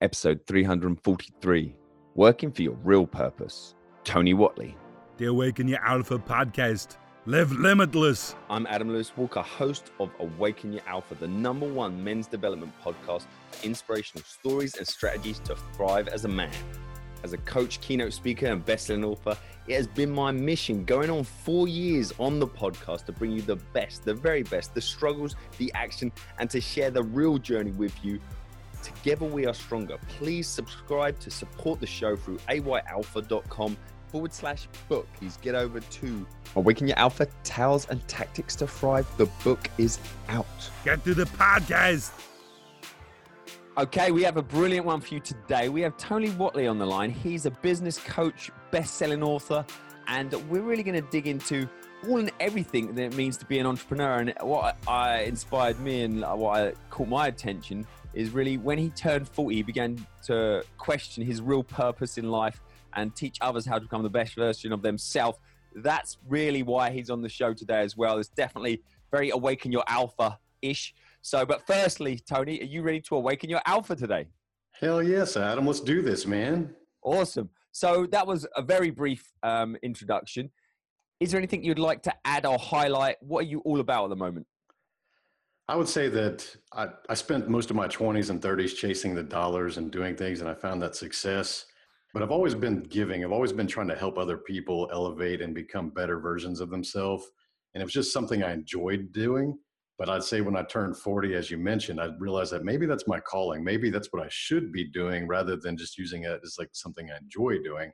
episode 343 Working for Your Real Purpose. Tony Whatley. The Awaken Your Alpha podcast. Live limitless. I'm Adam Lewis Walker, host of Awaken Your Alpha, the number one men's development podcast for inspirational stories and strategies to thrive as a man. As a coach, keynote speaker, and best-selling author, it has been my mission going on four years on the podcast to bring you the best, the very best, the struggles, the action, and to share the real journey with you. Together we are stronger. Please subscribe to support the show through ayalpha.com forward slash book. Please get over to Awaken Your Alpha Tales and Tactics to Thrive. The book is out. Get to the podcast. Okay, we have a brilliant one for you today. We have Tony Whatley on the line. He's a business coach, best-selling author, and we're really going to dig into all and everything that it means to be an entrepreneur. And what I inspired me and what I caught my attention is really when he turned 40, he began to question his real purpose in life and teach others how to become the best version of themselves. That's really why he's on the show today as well. It's definitely very awaken your alpha ish. So, but firstly, Tony, are you ready to awaken your alpha today? Hell yes, Adam. Let's do this, man. Awesome. So that was a very brief um, introduction. Is there anything you'd like to add or highlight? What are you all about at the moment? I would say that I, I spent most of my 20s and 30s chasing the dollars and doing things, and I found that success. But I've always been giving. I've always been trying to help other people elevate and become better versions of themselves. And it was just something I enjoyed doing. But I'd say when I turned 40, as you mentioned, I realized that maybe that's my calling. Maybe that's what I should be doing rather than just using it as like something I enjoy doing.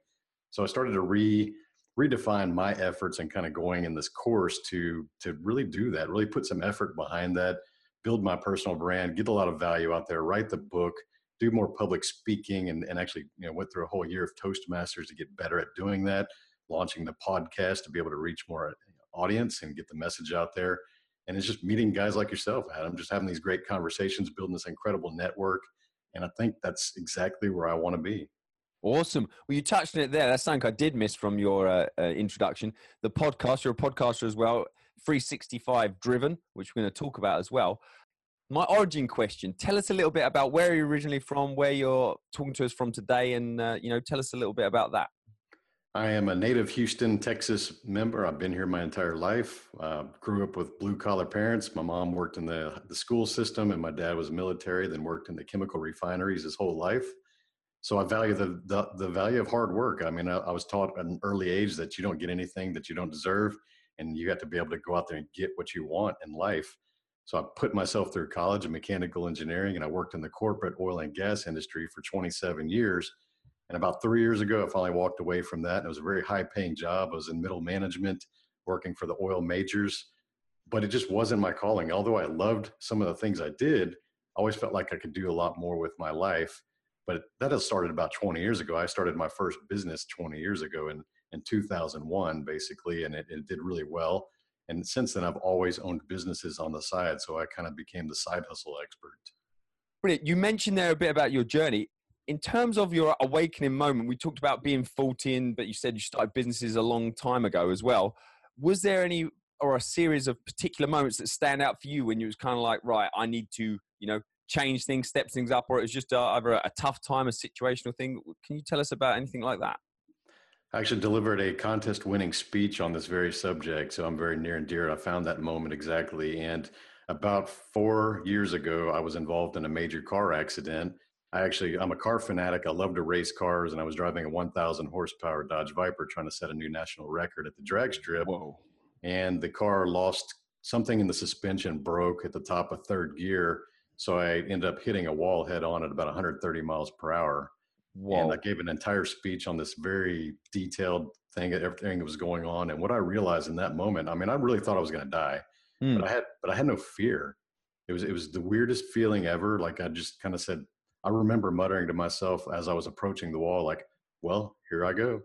So I started to re redefine my efforts and kind of going in this course to to really do that, really put some effort behind that, build my personal brand, get a lot of value out there, write the book, do more public speaking, and, and actually you know went through a whole year of Toastmasters to get better at doing that, launching the podcast to be able to reach more audience and get the message out there and it's just meeting guys like yourself, Adam, just having these great conversations, building this incredible network. And I think that's exactly where I want to be. Awesome. Well, you touched on it there. That's something I did miss from your uh, uh, introduction. The podcast, you're a podcaster as well, 365 driven, which we're going to talk about as well. My origin question tell us a little bit about where you're originally from, where you're talking to us from today, and uh, you know, tell us a little bit about that. I am a native Houston, Texas member. I've been here my entire life. Uh, grew up with blue collar parents. My mom worked in the, the school system, and my dad was military, then worked in the chemical refineries his whole life. So I value the, the, the value of hard work. I mean, I, I, was taught at an early age that you don't get anything that you don't deserve, and you have to be able to go out there and get what you want in life. So I put myself through college in mechanical engineering, and I worked in the corporate oil and gas industry for 27 years and about three years ago, I finally walked away from that. And it was a very high paying job. I was in middle management, working for the oil majors, but it just wasn't my calling. Although I loved some of the things I did, I always felt like I could do a lot more with my life. But that has started about 20 years ago. I started my first business 20 years ago in, in 2001, basically, and it, it did really well. And since then, I've always owned businesses on the side. So I kind of became the side hustle expert. Brilliant. You mentioned there a bit about your journey in terms of your awakening moment, we talked about being 14, but you said you started businesses a long time ago as well. Was there any or a series of particular moments that stand out for you when you was kind of like, right, I need to, you know, change things, step things up, or it was just a, either a tough time, a situational thing? Can you tell us about anything like that? I actually delivered a contest winning speech on this very subject, so I'm very near and dear. I found that moment exactly. And about four years ago, I was involved in a major car accident I actually, I'm a car fanatic. I love to race cars, and I was driving a 1,000 horsepower Dodge Viper trying to set a new national record at the drag strip. Whoa. And the car lost something in the suspension, broke at the top of third gear. So I ended up hitting a wall head on at about 130 miles per hour. Whoa. And I gave an entire speech on this very detailed thing, everything that was going on. And what I realized in that moment, I mean, I really thought I was going to die, mm. but I had, but I had no fear. It was, it was the weirdest feeling ever. Like I just kind of said, I remember muttering to myself as I was approaching the wall, like, well, here I go.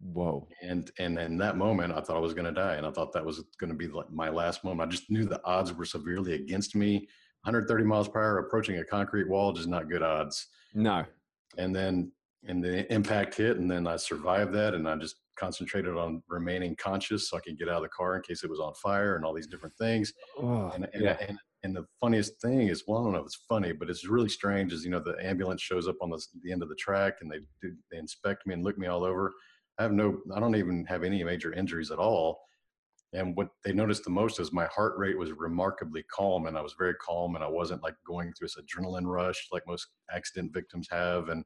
Whoa. And and in that moment, I thought I was going to die. And I thought that was going to be like my last moment. I just knew the odds were severely against me. 130 miles per hour approaching a concrete wall, just not good odds. No. And then and the impact hit, and then I survived that, and I just concentrated on remaining conscious so I could get out of the car in case it was on fire and all these different things. Oh, and, and, yeah. and, and the funniest thing is, well, I don't know if it's funny, but it's really strange. Is you know the ambulance shows up on the, the end of the track and they do, they inspect me and look me all over. I have no, I don't even have any major injuries at all. And what they noticed the most is my heart rate was remarkably calm, and I was very calm, and I wasn't like going through this adrenaline rush like most accident victims have. And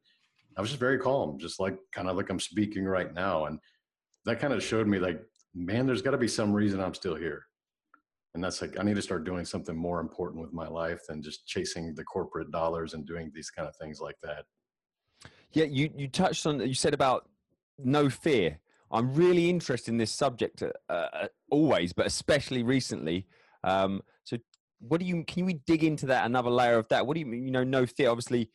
I was just very calm, just like kind of like I'm speaking right now. And that kind of showed me like, man, there's got to be some reason I'm still here and that's like i need to start doing something more important with my life than just chasing the corporate dollars and doing these kind of things like that yeah you you touched on you said about no fear i'm really interested in this subject uh, uh, always but especially recently. Um, so what do you can we dig into that another layer of that? What do you mean you know no fear obviously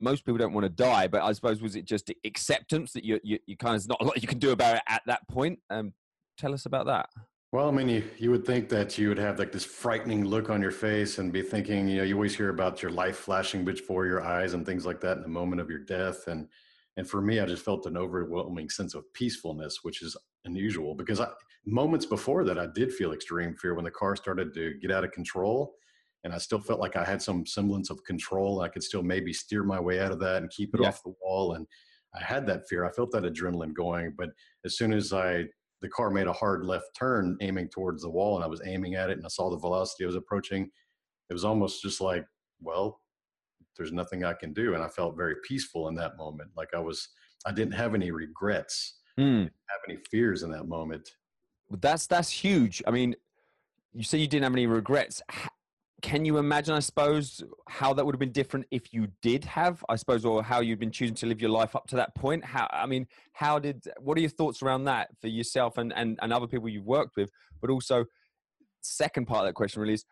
most people don't want to die but i suppose was it just acceptance that you you, you kind of not a lot you can do about it at that point? Um, tell us about that. Well, I mean, you, you would think that you would have like this frightening look on your face and be thinking, you know, you always hear about your life flashing before your eyes and things like that in the moment of your death. And and for me, I just felt an overwhelming sense of peacefulness, which is unusual because I, moments before that, I did feel extreme fear when the car started to get out of control. And I still felt like I had some semblance of control. I could still maybe steer my way out of that and keep it yeah. off the wall. And I had that fear. I felt that adrenaline going. But as soon as I the car made a hard left turn aiming towards the wall and I was aiming at it and I saw the velocity I was approaching. It was almost just like, well, there's nothing I can do. And I felt very peaceful in that moment. Like I was, I didn't have any regrets, mm. have any fears in that moment. That's, that's huge. I mean, you say you didn't have any regrets can you imagine, I suppose, how that would have been different if you did have, I suppose, or how you've been choosing to live your life up to that point? How, I mean, how did, what are your thoughts around that for yourself and, and, and other people you've worked with? But also, second part of that question really is,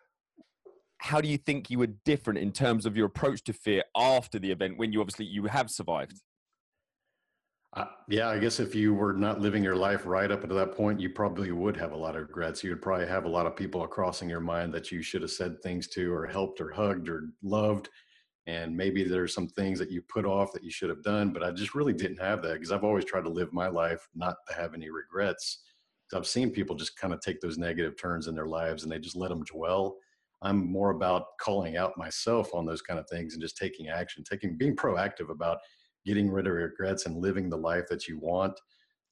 how do you think you were different in terms of your approach to fear after the event when you obviously you have survived? Uh, yeah, I guess if you were not living your life right up to that point, you probably would have a lot of regrets. You would probably have a lot of people crossing your mind that you should have said things to, or helped, or hugged, or loved. And maybe there's some things that you put off that you should have done. But I just really didn't have that because I've always tried to live my life not to have any regrets. I've seen people just kind of take those negative turns in their lives and they just let them dwell. I'm more about calling out myself on those kind of things and just taking action, taking being proactive about getting rid of regrets and living the life that you want.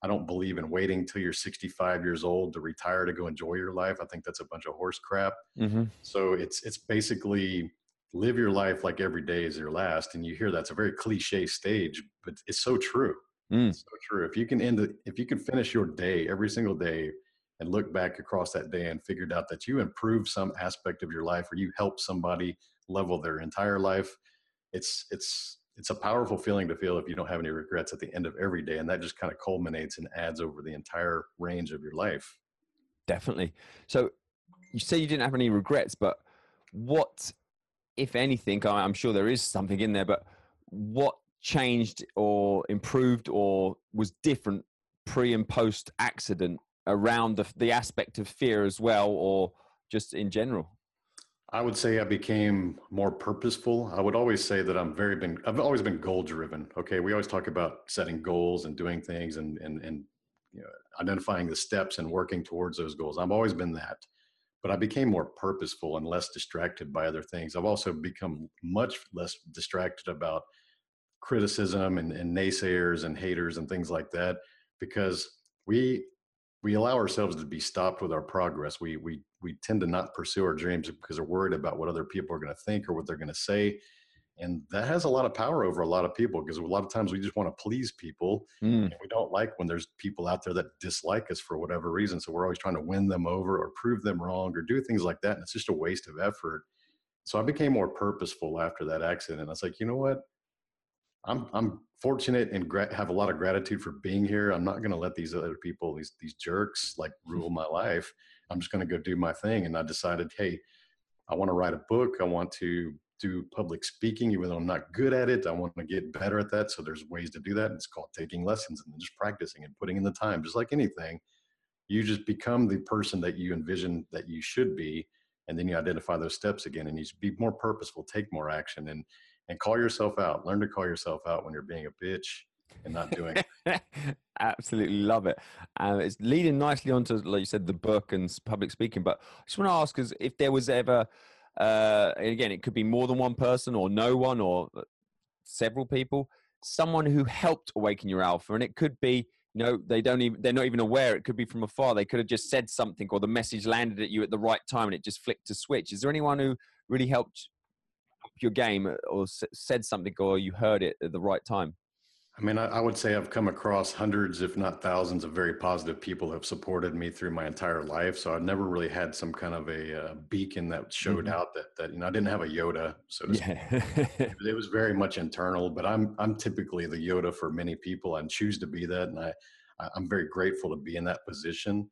I don't believe in waiting till you're 65 years old to retire to go enjoy your life. I think that's a bunch of horse crap. Mm-hmm. So it's it's basically live your life like every day is your last. And you hear that's a very cliche stage, but it's so true. Mm. It's so true. If you can end if you can finish your day every single day and look back across that day and figured out that you improved some aspect of your life or you helped somebody level their entire life, it's it's it's a powerful feeling to feel if you don't have any regrets at the end of every day and that just kind of culminates and adds over the entire range of your life. Definitely. So you say you didn't have any regrets but what if anything i'm sure there is something in there but what changed or improved or was different pre and post accident around the, the aspect of fear as well or just in general I would say I became more purposeful. I would always say that I'm very been I've always been goal driven. Okay, we always talk about setting goals and doing things and and and you know, identifying the steps and working towards those goals. I've always been that. But I became more purposeful and less distracted by other things. I've also become much less distracted about criticism and, and naysayers and haters and things like that because we we allow ourselves to be stopped with our progress. We we we tend to not pursue our dreams because we're worried about what other people are going to think or what they're going to say, and that has a lot of power over a lot of people because a lot of times we just want to please people, mm. and we don't like when there's people out there that dislike us for whatever reason. So we're always trying to win them over or prove them wrong or do things like that, and it's just a waste of effort. So I became more purposeful after that accident. I was like, you know what? I'm I'm fortunate and gra- have a lot of gratitude for being here. I'm not going to let these other people, these these jerks, like rule my life. I'm just going to go do my thing. And I decided, hey, I want to write a book. I want to do public speaking, even though I'm not good at it. I want to get better at that. So there's ways to do that. It's called taking lessons and just practicing and putting in the time, just like anything. You just become the person that you envision that you should be. And then you identify those steps again and you just be more purposeful, take more action. And and call yourself out. Learn to call yourself out when you're being a bitch and not doing. Absolutely love it. Uh, it's leading nicely onto, like you said, the book and public speaking. But I just want to ask, because if there was ever uh, again, it could be more than one person or no one or uh, several people, someone who helped awaken your alpha. And it could be, you know, they don't even, they're not even aware. It could be from afar. They could have just said something or the message landed at you at the right time and it just flicked a switch. Is there anyone who really helped your game or said something or you heard it at the right time? I mean, I, I, would say I've come across hundreds, if not thousands, of very positive people who have supported me through my entire life. So I've never really had some kind of a uh, beacon that showed mm-hmm. out that that you know I didn't have a Yoda, so to yeah. speak. it was very much internal. But I'm I'm typically the Yoda for many people and choose to be that, and I I'm very grateful to be in that position.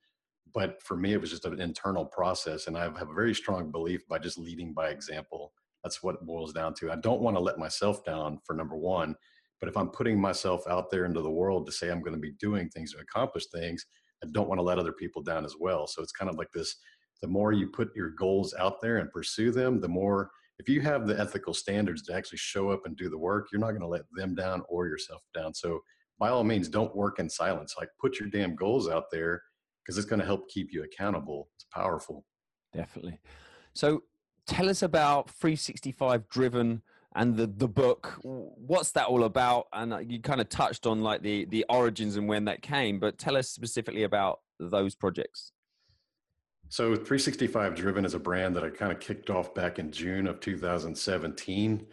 But for me, it was just an internal process, and I have a very strong belief by just leading by example. That's what it boils down to. I don't want to let myself down for number one but if I'm putting myself out there into the world to say I'm going to be doing things to accomplish things, I don't want to let other people down as well. So it's kind of like this the more you put your goals out there and pursue them, the more if you have the ethical standards to actually show up and do the work, you're not going to let them down or yourself down. So by all means, don't work in silence. Like put your damn goals out there because it's going to help keep you accountable. It's powerful. Definitely. So tell us about 365 driven and the the book. What's that all about? And uh, you kind of touched on like the the origins and when that came but tell us specifically about those projects. So 365 driven is a brand that i kind of kicked off back in june of 2017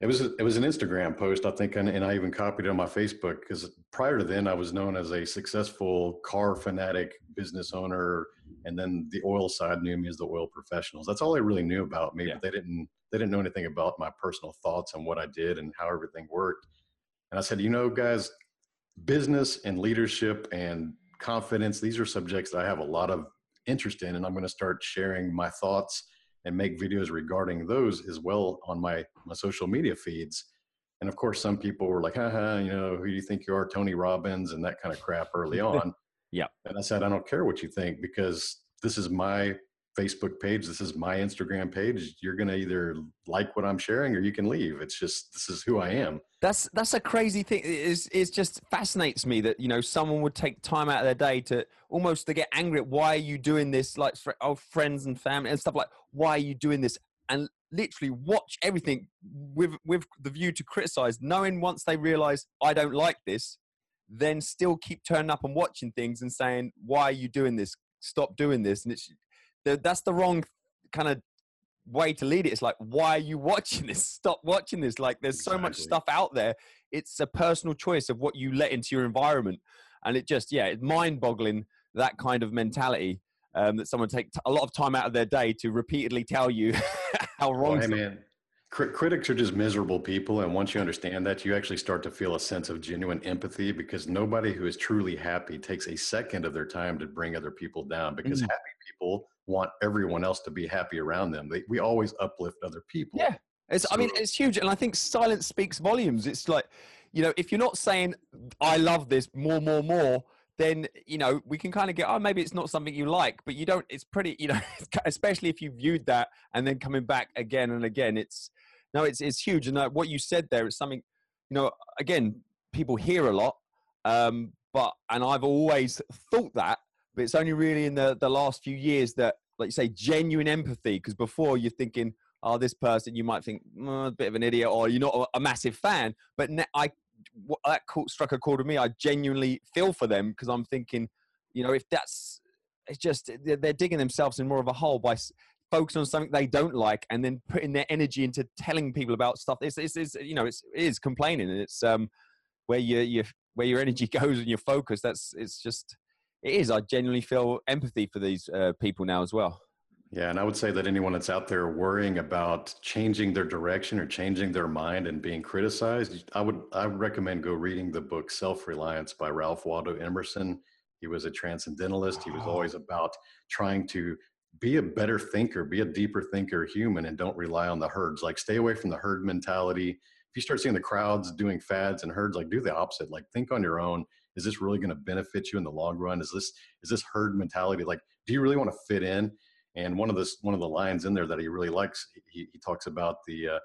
it was it was an instagram post i think and, and i even copied it on my facebook because prior to then i was known as a successful car fanatic business owner and then the oil side knew me as the oil professionals that's all i really knew about me yeah. but they didn't they didn't know anything about my personal thoughts on what I did and how everything worked. And I said, you know, guys, business and leadership and confidence, these are subjects that I have a lot of interest in. And I'm going to start sharing my thoughts and make videos regarding those as well on my, my social media feeds. And of course, some people were like, haha, you know, who do you think you are, Tony Robbins, and that kind of crap early on. Yeah. And I said, I don't care what you think because this is my Facebook page. This is my Instagram page. You're going to either like what I'm sharing or you can leave. It's just, this is who I am. That's, that's a crazy thing. It's, it just fascinates me that, you know, someone would take time out of their day to almost to get angry at why are you doing this? Like oh, friends and family and stuff like, why are you doing this? And literally watch everything with, with the view to criticize, knowing once they realize I don't like this, then still keep turning up and watching things and saying, why are you doing this? Stop doing this. And it's, that's the wrong kind of way to lead it. It's like, why are you watching this? Stop watching this. Like, there's exactly. so much stuff out there. It's a personal choice of what you let into your environment. And it just, yeah, it's mind boggling that kind of mentality um, that someone take a lot of time out of their day to repeatedly tell you how wrong. Well, hey, man, critics are just miserable people. And once you understand that, you actually start to feel a sense of genuine empathy because nobody who is truly happy takes a second of their time to bring other people down because mm. happy people want everyone else to be happy around them. They, we always uplift other people. Yeah. It's, so, I mean, it's huge. And I think silence speaks volumes. It's like, you know, if you're not saying, I love this more, more, more, then, you know, we can kind of get, oh, maybe it's not something you like, but you don't, it's pretty, you know, especially if you viewed that and then coming back again and again, it's, no, it's, it's huge. And uh, what you said there is something, you know, again, people hear a lot, um, but, and I've always thought that, but it's only really in the, the last few years that, like you say, genuine empathy. Because before you're thinking, oh, this person, you might think mm, a bit of an idiot, or you're not a, massive fan. But I that struck a chord with me. I genuinely feel for them because I'm thinking, you know, if that's it's just they're digging themselves in more of a hole by focusing on something they don't like and then putting their energy into telling people about stuff. It's, it's, it's you know, it's, it is complaining and it's um where you you where your energy goes and your focus. That's it's just it is. I genuinely feel empathy for these uh, people now as well. Yeah, and I would say that anyone that's out there worrying about changing their direction or changing their mind and being criticized, I would I would recommend go reading the book Self Reliance by Ralph Waldo Emerson. He was a transcendentalist. He was always about trying to be a better thinker, be a deeper thinker, human, and don't rely on the herds. Like stay away from the herd mentality. If you start seeing the crowds doing fads and herds, like do the opposite. Like think on your own is this really going to benefit you in the long run is this is this herd mentality like do you really want to fit in and one of the one of the lines in there that he really likes he, he talks about the uh,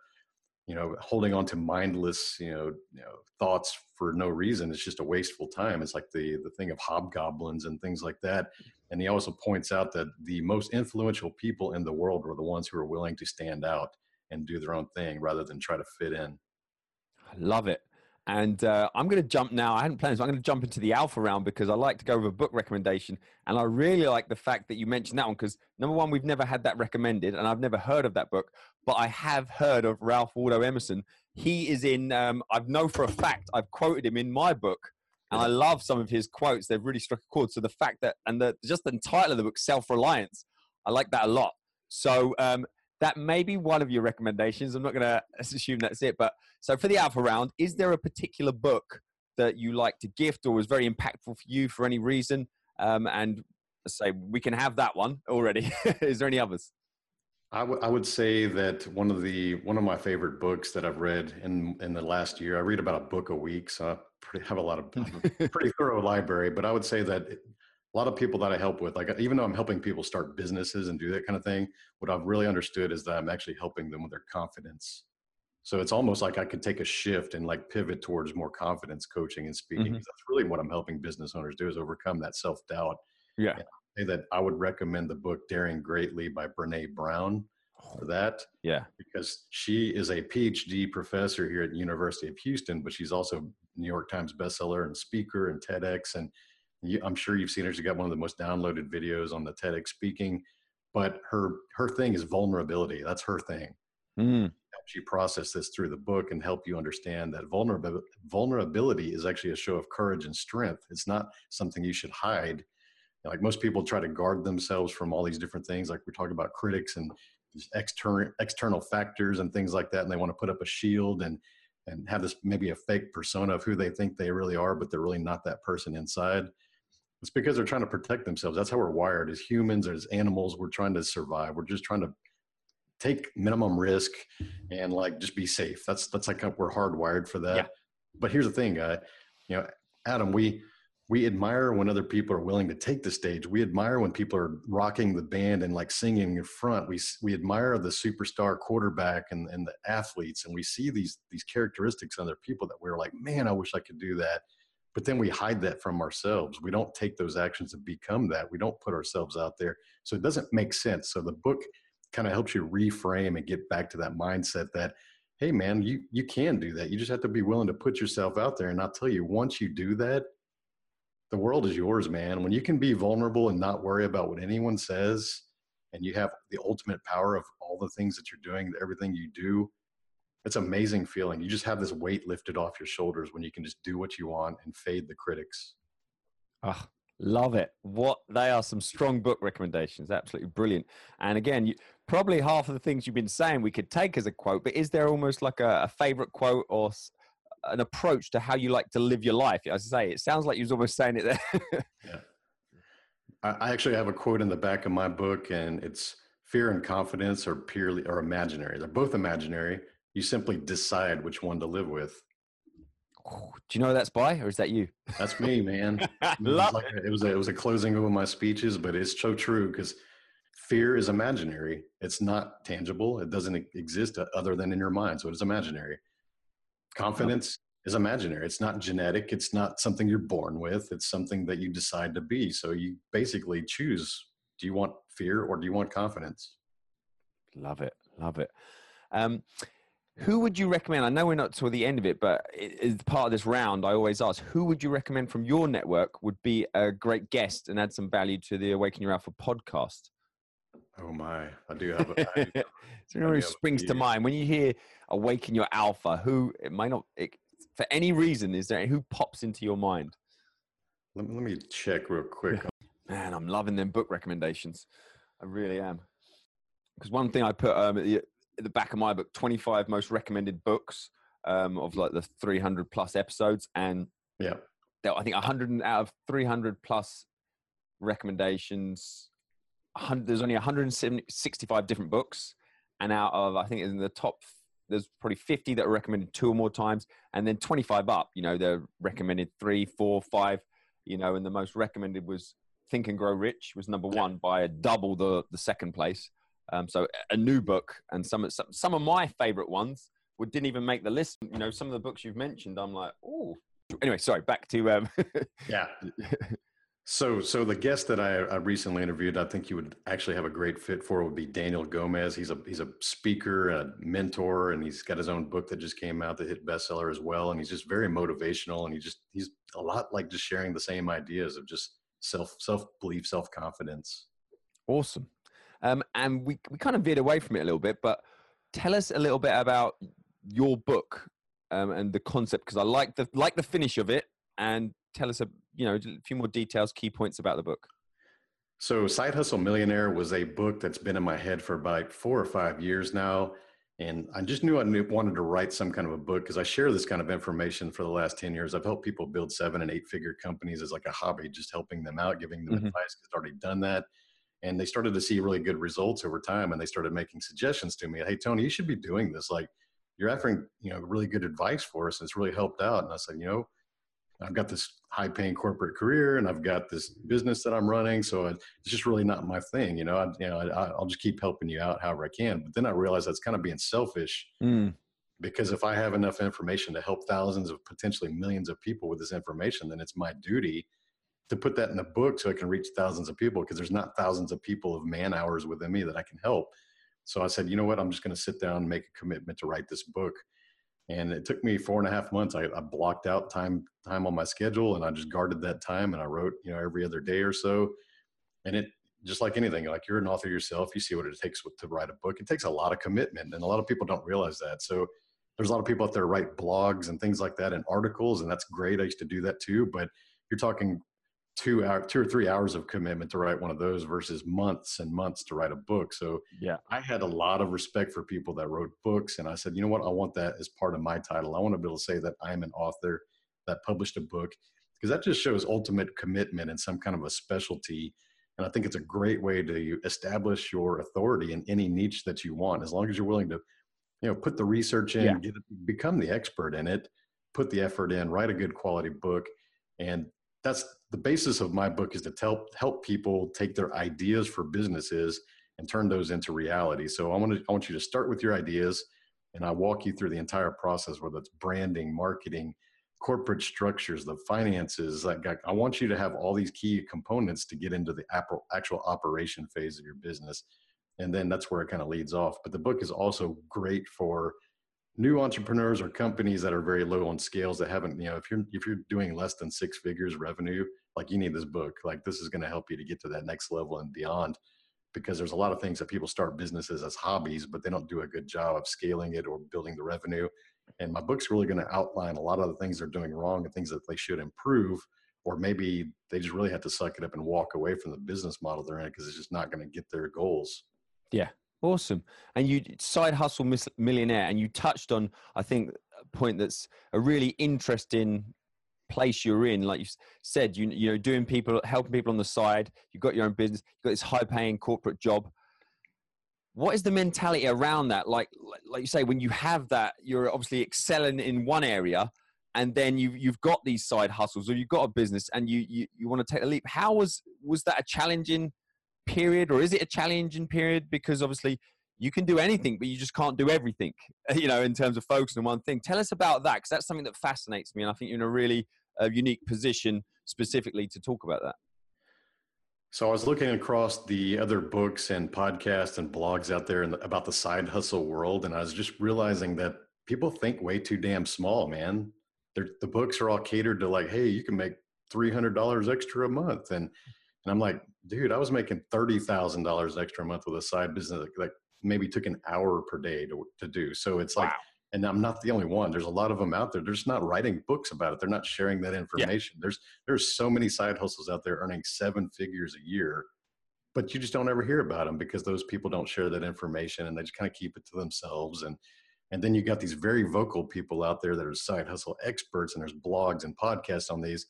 you know, holding on to mindless, you know, you know, thoughts for no reason. It's just a wasteful time. It's like the the thing of hobgoblins and things like that. And he also points out that the most influential people in the world were the ones who were willing to stand out and do their own thing rather than try to fit in. I love it. And uh, I'm going to jump now. I hadn't planned, so I'm going to jump into the alpha round because I like to go with a book recommendation. And I really like the fact that you mentioned that one because number one, we've never had that recommended, and I've never heard of that book, but I have heard of Ralph Waldo Emerson. He is in, um, I know for a fact, I've quoted him in my book. And I love some of his quotes. They've really struck a chord. So the fact that, and the, just the title of the book, Self Reliance, I like that a lot. So um, that may be one of your recommendations. I'm not going to assume that's it. But so for the alpha round, is there a particular book that you like to gift or was very impactful for you for any reason? Um, and say we can have that one already. is there any others? I, w- I would say that one of the one of my favorite books that I've read in in the last year. I read about a book a week, so I pretty, have a lot of pretty thorough library. But I would say that a lot of people that I help with, like even though I'm helping people start businesses and do that kind of thing, what I've really understood is that I'm actually helping them with their confidence. So it's almost like I could take a shift and like pivot towards more confidence coaching and speaking. Mm-hmm. That's really what I'm helping business owners do is overcome that self doubt. Yeah. Say that I would recommend the book Daring Greatly by Brene Brown for that. Yeah. Because she is a PhD professor here at the University of Houston, but she's also New York Times bestseller and speaker and TEDx and you, I'm sure you've seen her. She's got one of the most downloaded videos on the TEDx speaking. But her her thing is vulnerability. That's her thing. Mm. You process this through the book and help you understand that vulnerability vulnerability is actually a show of courage and strength. It's not something you should hide. Like most people try to guard themselves from all these different things. Like we're talking about critics and external external factors and things like that, and they want to put up a shield and and have this maybe a fake persona of who they think they really are, but they're really not that person inside. It's because they're trying to protect themselves. That's how we're wired as humans, as animals. We're trying to survive. We're just trying to take minimum risk and like just be safe. That's that's like we're hardwired for that. Yeah. But here's the thing, guy. You know, Adam, we we admire when other people are willing to take the stage. We admire when people are rocking the band and like singing in front. We we admire the superstar quarterback and, and the athletes, and we see these these characteristics in other people that we're like, man, I wish I could do that. But then we hide that from ourselves. We don't take those actions to become that. We don't put ourselves out there. So it doesn't make sense. So the book kind of helps you reframe and get back to that mindset that hey man you you can do that. You just have to be willing to put yourself out there. And i'll tell you once you do that the world is yours man when you can be vulnerable and not worry about what anyone says and you have the ultimate power of all the things that you're doing everything you do it's amazing feeling. You just have this weight lifted off your shoulders when you can just do what you want and fade the critics. Oh, love it. What they are some strong book recommendations. Absolutely brilliant. And again, you, probably half of the things you've been saying we could take as a quote, but is there almost like a, a favorite quote or an approach to how you like to live your life? As I say, it sounds like you was almost saying it there. yeah. I actually have a quote in the back of my book, and it's fear and confidence are purely are imaginary. They're both imaginary, you simply decide which one to live with. Oh, do you know that's by, or is that you? That's me, man. it, was like a, it was a, it was a closing of my speeches, but it's so true because fear is imaginary. It's not tangible. It doesn't exist uh, other than in your mind, so it is imaginary. Confidence is imaginary. It's not genetic. It's not something you're born with. It's something that you decide to be. So you basically choose: do you want fear or do you want confidence? Love it. Love it. Um, who would you recommend? I know we're not to the end of it, but as part of this round, I always ask, who would you recommend from your network would be a great guest and add some value to the Awaken Your Alpha podcast? Oh my, I do have. A, I, do, who springs to mind when you hear "Awaken Your Alpha"? Who it might not, it, for any reason, is there who pops into your mind? Let me, let me check real quick. Man, I'm loving them book recommendations. I really am. Because one thing I put um, at the back of my book 25 most recommended books um, of like the 300 plus episodes and yeah i think 100 out of 300 plus recommendations there's only 165 different books and out of i think in the top there's probably 50 that are recommended two or more times and then 25 up you know they're recommended three four five you know and the most recommended was think and grow rich was number one by a double the the second place um, so a new book and some, some some of my favorite ones would, didn't even make the list. You know, some of the books you've mentioned, I'm like, oh. Anyway, sorry. Back to um. yeah. So, so the guest that I, I, recently interviewed, I think you would actually have a great fit for would be Daniel Gomez. He's a he's a speaker, a mentor, and he's got his own book that just came out that hit bestseller as well. And he's just very motivational, and he just he's a lot like just sharing the same ideas of just self self belief, self confidence. Awesome. Um, and we we kind of veered away from it a little bit, but tell us a little bit about your book um, and the concept because I like the like the finish of it and tell us a you know a few more details, key points about the book. So, Side Hustle Millionaire was a book that's been in my head for about four or five years now. And I just knew I knew, wanted to write some kind of a book because I share this kind of information for the last 10 years. I've helped people build seven and eight figure companies as like a hobby, just helping them out, giving them mm-hmm. advice because I've already done that. And they started to see really good results over time. And they started making suggestions to me. Hey, Tony, you should be doing this. Like you're offering, you know, really good advice for us. And it's really helped out. And I said, you know, I've got this high paying corporate career and I've got this business that I'm running. So it's just really not my thing. You know, I, you know, I, will just keep helping you out however I can. But then I realized that's kind of being selfish mm. because if I have enough information to help thousands of potentially millions of people with this information, then it's my duty to put that in a book so I can reach thousands of people because there's not thousands of people of man hours within me that I can help. So I said, you know what? I'm just going to sit down and make a commitment to write this book and it took me four and a half months. I, I, blocked out time time on my schedule, and I just guarded that time. And I wrote, you know, every other day or so. And it just like anything, like you're an author yourself, you see what it takes to write a book. It takes a lot of commitment, and a lot of people don't realize that. So there's a lot of people out there write blogs and things like that and articles, and that's great. I used to do that too, but you're talking two hour, two or three hours of commitment to write one of those versus months and months to write a book. So yeah, I had a lot of respect for people that wrote books, and I said, you know what, I want that as part of my title. I want to be able to say that I am an author that published a book because that just shows ultimate commitment and some kind of a specialty. And I think it's a great way to establish your authority in any niche that you want, as long as you're willing to, you know, put the research in, yeah. get, become the expert in it, put the effort in, write a good quality book, and that's the basis of my book is to help help people take their ideas for businesses and turn those into reality. So I want to I want you to start with your ideas, and I walk you through the entire process, whether it's branding, marketing, corporate structures, the finances. Like I want you to have all these key components to get into the actual operation phase of your business, and then that's where it kind of leads off. But the book is also great for new entrepreneurs or companies that are very low on scales that haven't you know if you're if you're doing less than six figures revenue like you need this book like this is going to help you to get to that next level and beyond because there's a lot of things that people start businesses as hobbies but they don't do a good job of scaling it or building the revenue. And my book's really going to outline a lot of the things they're doing wrong and things that they should improve or maybe they just really have to suck it up and walk away from the business model they're in because it's just not going to get their goals. Yeah Awesome. And you side hustle millionaire, and you touched on, I think, a point that's a really interesting place you're in. Like you said, you you know, doing people, helping people on the side. You've got your own business. You've got this high-paying corporate job. What is the mentality around that? Like, like you say, when you have that, you're obviously excelling in one area, and then you you've got these side hustles, or you've got a business, and you you, you want to take a leap. How was was that a challenging? Period or is it a challenging period? Because obviously you can do anything but you just can't do everything you know in terms of focusing on one thing. Tell us about that because that's something that fascinates me and i think you're in a really uh, unique position specifically to talk about that. So i was looking across the other books and podcasts and blogs out there about the side hustle world and i was just realizing that people think way too damn small man. They're, the books are all catered to like hey you can make $300 extra a month and and I'm like, dude, I was making thirty thousand dollars extra a month with a side business that, that, maybe took an hour per day to to do. So it's wow. like, and I'm not the only one. There's a lot of them out there. They're just not writing books about it. They're not sharing that information. Yeah. There's there's so many side hustles out there earning seven figures a year, but you just don't ever hear about them because those people don't share that information and they just kind of keep it to themselves. And and then you got these very vocal people out there that are side hustle experts, and there's blogs and podcasts on these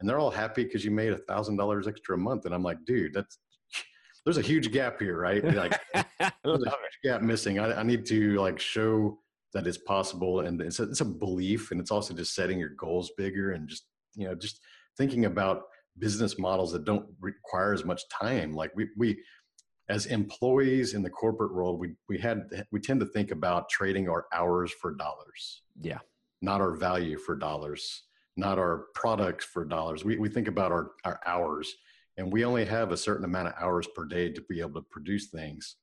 and they're all happy because you made a thousand dollars extra a month. And I'm like, dude, that's there's a huge gap here, right? Like there's a huge gap missing. I, I, need to like show that it's possible, and it's a, it's a belief, and it's also just setting your goals bigger, and just you know just thinking about business models that don't require as much time. Like we we as employees in the corporate world, we we had we tend to think about trading our hours for dollars. Yeah. Not our value for dollars, not our products for dollars. We we think about our our hours, and we only have a certain amount of hours per day to be able to produce things.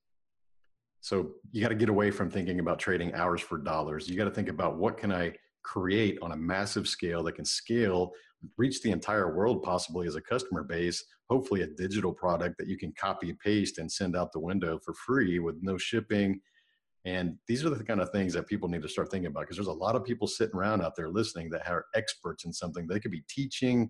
So you got to get away from thinking about trading hours for dollars. You got to think about what can I create on a massive scale that can scale, reach the entire world possibly as a customer base, hopefully a digital product that you can copy paste and send out the window for free with no shipping. And these are the kind of things that people need to start thinking about because there's a lot of people sitting around out there listening that are experts in something. They could be teaching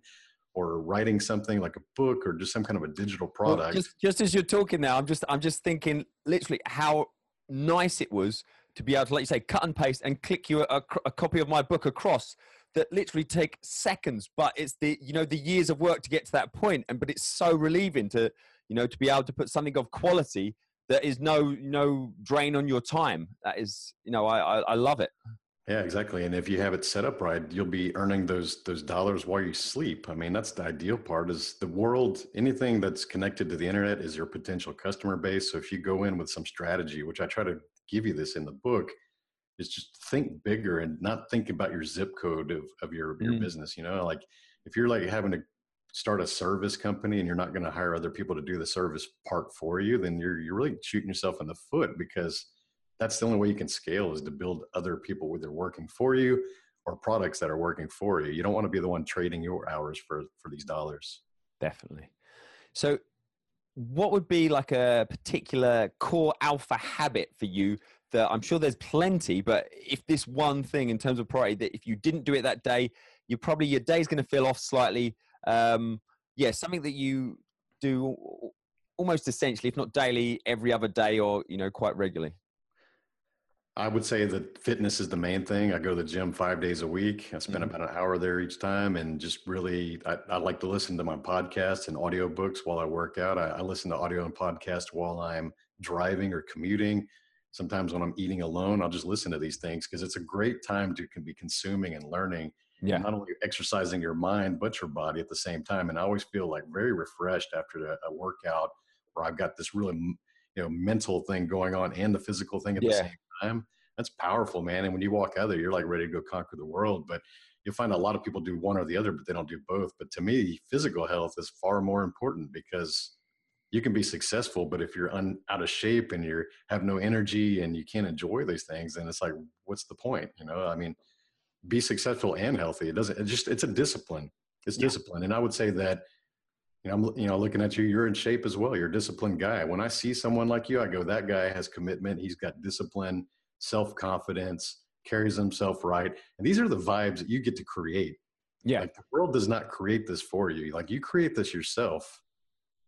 or writing something like a book or just some kind of a digital product. Well, just, just as you're talking now, I'm just I'm just thinking literally how nice it was to be able to, like you say, cut and paste and click you a, a, copy of my book across that literally take seconds. But it's the you know the years of work to get to that point, and but it's so relieving to you know to be able to put something of quality that is no no drain on your time. That is you know I, I, I love it. Yeah, exactly. And if you have it set up right, you'll be earning those those dollars while you sleep. I mean, that's the ideal part is the world, anything that's connected to the internet is your potential customer base. So if you go in with some strategy, which I try to give you this in the book, is just think bigger and not think about your zip code of, of your, your mm. business. You know, like if you're like having to start a service company and you're not going to hire other people to do the service part for you, then you're you're really shooting yourself in the foot because that's the only way you can scale is to build other people either working for you or products that are working for you. You don't want to be the one trading your hours for for these dollars. Definitely. So what would be like a particular core alpha habit for you that I'm sure there's plenty, but if this one thing in terms of priority that if you didn't do it that day, you probably your day's going to feel off slightly. Um, yeah, something that you do almost essentially, if not daily, every other day or you know quite regularly. I would say that fitness is the main thing. I go to the gym five days a week. I spend mm-hmm. about an hour there each time and just really, I, I, like to listen to my podcasts and audiobooks while I work out. I, I listen to audio and podcast while I'm driving or commuting. Sometimes when I'm eating alone, I'll just listen to these things because it's a great time to can be consuming and learning. Yeah. Not only exercising your mind, but your body at the same time. And I always feel like very refreshed after a, a workout where I've got this really, you know, mental thing going on and the physical thing at yeah. the same time that's powerful man and when you walk out there you're like ready to go conquer the world but you'll find a lot of people do one or the other but they don't do both but to me physical health is far more important because you can be successful but if you're un, out of shape and you have no energy and you can't enjoy these things then it's like what's the point you know i mean be successful and healthy it doesn't it just it's a discipline it's yeah. discipline and i would say that you know, I'm you know looking at you. You're in shape as well. You're a disciplined guy. When I see someone like you, I go, that guy has commitment. He's got discipline self confidence, carries himself right. And these are the vibes that you get to create. Yeah. Like the world does not create this for you. Like you create this yourself.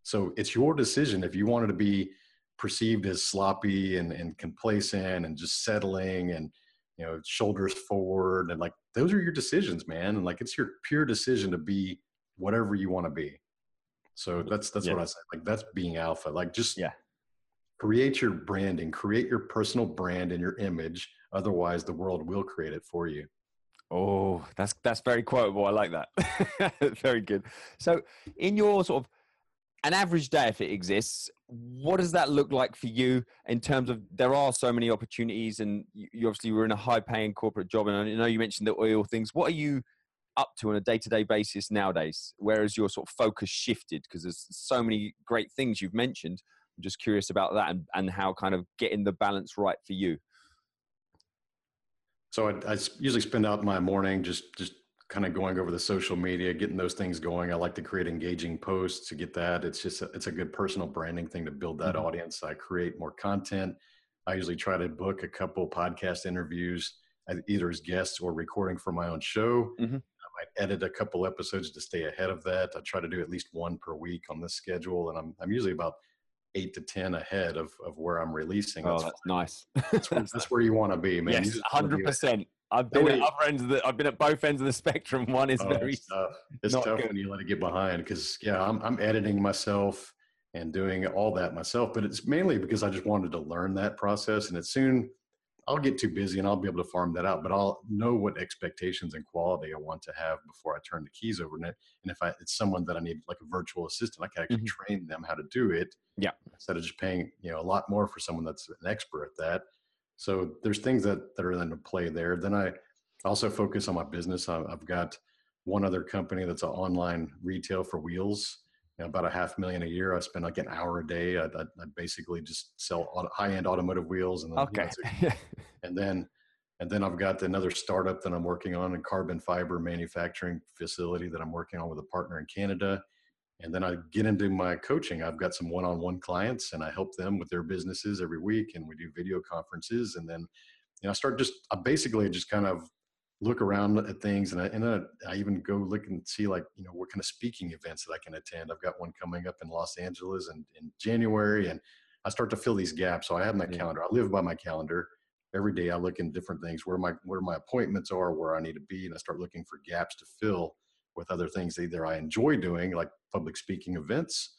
So it's your decision if you wanted to be perceived as sloppy and, and complacent and just settling and you know shoulders forward and like those are your decisions man and like it's your pure decision to be whatever you want to be. So that's that's yeah. what i say like that's being alpha like just yeah. create your branding create your personal brand and your image otherwise the world will create it for you. Oh that's that's very quotable i like that. Very good. So in your sort of an average day if it exists what does that look like for you in terms of there are so many opportunities and you obviously were in a high paying corporate job and i know you mentioned the oil things. What are you up to on a day-to-day basis nowadays? Whereas your sort of focus shifted? Because there's so many great things you've mentioned. I'm just curious about that and, and how kind of getting the balance right for you. So I, I usually spend out my morning just just kind of going over the social media, getting those things going. I like to create engaging posts to get that. It's just a, it's a good personal branding thing to build that mm-hmm. audience. I create more content. I usually try to book a couple podcast interviews, either as guests or recording for my own show. Mm-hmm. I might edit a couple episodes to stay ahead of that. I try to do at least one per week on this schedule, and I'm I'm usually about eight to ten ahead of, of where I'm releasing. Oh, that's, that's nice. that's, where, that's, where, you want to be, man. Yes, hundred percent. I've been at other ends of the, I've been at both ends of the spectrum. One is oh, very it's tough, it's tough when you let it get behind because yeah, I'm I'm editing myself and doing all that myself, but it's mainly because I just wanted to learn that process, and it soon I'll get too busy and I'll be able to farm that out, but I'll know what expectations and quality I want to have before I turn the keys over. And if I, it's someone that I need like a virtual assistant, I can actually mm-hmm. train them how to do it. Yeah. Instead of just paying, you know, a lot more for someone that's an expert at that. So there's things that, that are in play there. Then I also focus on my business. I've got one other company that's an online retail for wheels know, about a half million a year. I spend like an hour a day. I, I, I basically just sell auto, high-end automotive wheels, and then, okay, you know, and then and then I've got another startup that I'm working on, a carbon fiber manufacturing facility that I'm working on with a partner in Canada. And then I get into my coaching. I've got some one-on-one clients, and I help them with their businesses every week, and we do video conferences. And then, you know, I start just I basically just kind of look around at things and I, and I, I even go look and see like you know what kind of speaking events that I can attend. I've got one coming up in Los Angeles in, in January, and I start to fill these gaps. So I have my yeah. calendar. I live by my calendar. Every day I look in different things where my where my appointments are, where I need to be, and I start looking for gaps to fill with other things either I enjoy doing, like public speaking events,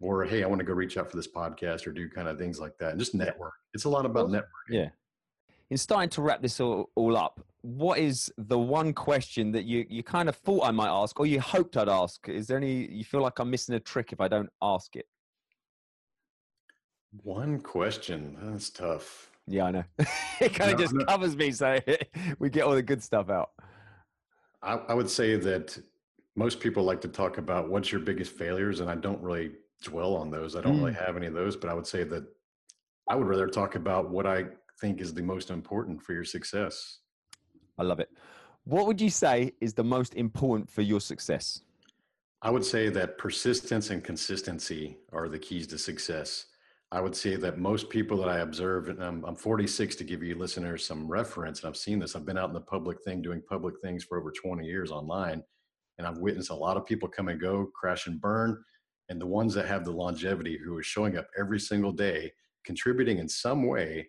or hey, I want to go reach out for this podcast or do kind of things like that, and just network. It's a lot about networking. Yeah, in starting to wrap this all, all up, what is the one question that you, you kind of thought I might ask or you hoped I'd ask? Is there any, you feel like I'm missing a trick if I don't ask it? One question. That's tough. Yeah, I know. it kind of just no. covers me. So we get all the good stuff out. I, I would say that most people like to talk about what's your biggest failures, and I don't really dwell on those. I don't mm. really have any of those, but I would say that I would rather talk about what I think is the most important for your success. I love it. What would you say is the most important for your success? I would say that persistence and consistency are the keys to success. I would say that most people that I observe, and I'm, I'm 46 to give you listeners some reference, and I've seen this. I've been out in the public thing doing public things for over 20 years online, and I've witnessed a lot of people come and go, crash and burn. And the ones that have the longevity, who are showing up every single day, contributing in some way,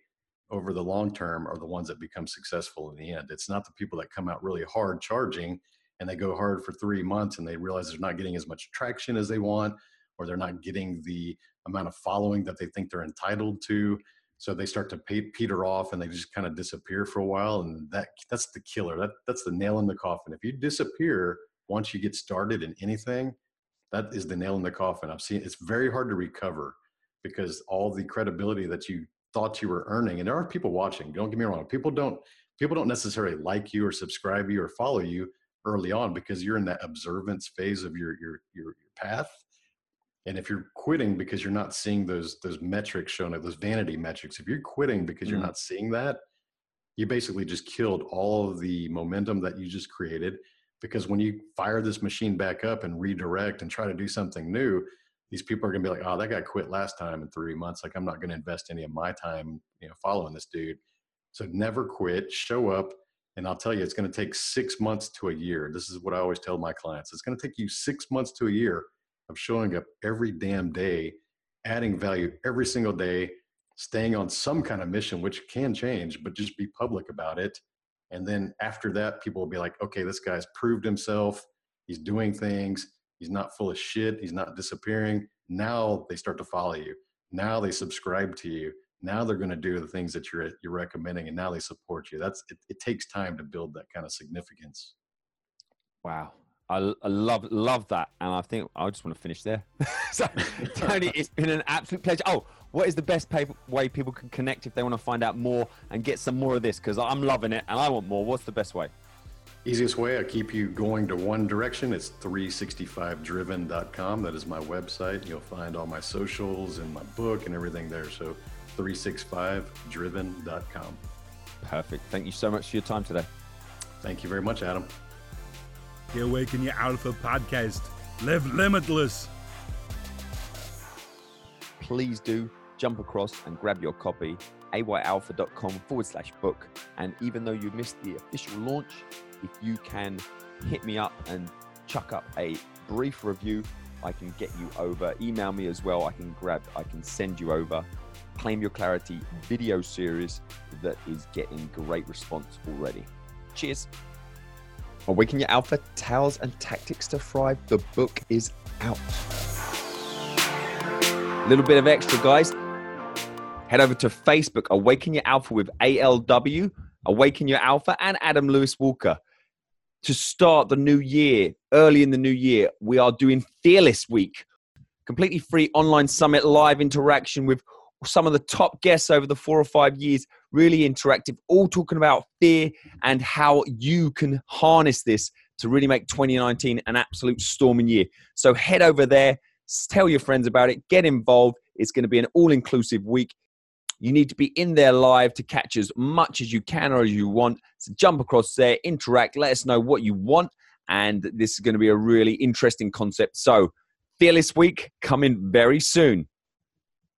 over the long term are the ones that become successful in the end. It's not the people that come out really hard charging and they go hard for three months and they realize they're not getting as much traction as they want or they're not getting the amount of following that they think they're entitled to. So they start to pay, peter off and they just kind of disappear for a while. And that that's the killer. That that's the nail in the coffin. If you disappear once you get started in anything, that is the nail in the coffin. I've seen it's very hard to recover because all the credibility that you thought you were earning and there are people watching don't get me wrong people don't people don't necessarily like you or subscribe you or follow you early on because you're in that observance phase of your your your, your path and if you're quitting because you're not seeing those those metrics shown those vanity metrics if you're quitting because you're mm. not seeing that you basically just killed all of the momentum that you just created because when you fire this machine back up and redirect and try to do something new these people are going to be like, oh, that guy quit last time in three months. Like, I'm not going to invest any of my time, you know, following this dude. So never quit, show up. And I'll tell you, it's going to take six months to a year. This is what I always tell my clients. It's going to take you six months to a year of showing up every damn day, adding value every single day, staying on some kind of mission, which can change, but just be public about it. And then after that, people will be like, okay, this guy's proved himself. He's doing things He's not full of shit. He's not disappearing. Now they start to follow you. Now they subscribe to you. Now they're going to do the things that you're you're recommending, and now they support you. That's it, it takes time to build that kind of significance. Wow, I, I, love love that, and I think I just want to finish there. so, Tony, it's been an absolute pleasure. Oh, what is the best pay, way people can connect if they want to find out more and get some more of this? Because I'm loving it and I want more. What's the best way? Easiest way, I keep you going to one direction. It's 365driven.com. That is my website. You'll find all my socials and my book and everything there. So 365driven.com. Perfect. Thank you so much for your time today. Thank you very much, Adam. The Awaken Your Alpha podcast. Live limitless. Please do jump across and grab your copy, ayalpha.com forward slash book. And even though you missed the official launch, if you can hit me up and chuck up a brief review, I can get you over. Email me as well. I can grab, I can send you over. Claim Your Clarity video series that is getting great response already. Cheers. Awaken Your Alpha Tales and Tactics to Thrive. The book is out. Little bit of extra, guys. Head over to Facebook, Awaken Your Alpha with ALW, Awaken Your Alpha, and Adam Lewis Walker. To start the new year, early in the new year, we are doing Fearless Week, completely free online summit, live interaction with some of the top guests over the four or five years, really interactive, all talking about fear and how you can harness this to really make 2019 an absolute storming year. So head over there, tell your friends about it, get involved. It's going to be an all inclusive week. You need to be in there live to catch as much as you can or as you want. So jump across there, interact, let us know what you want. And this is going to be a really interesting concept. So, Fearless Week coming very soon.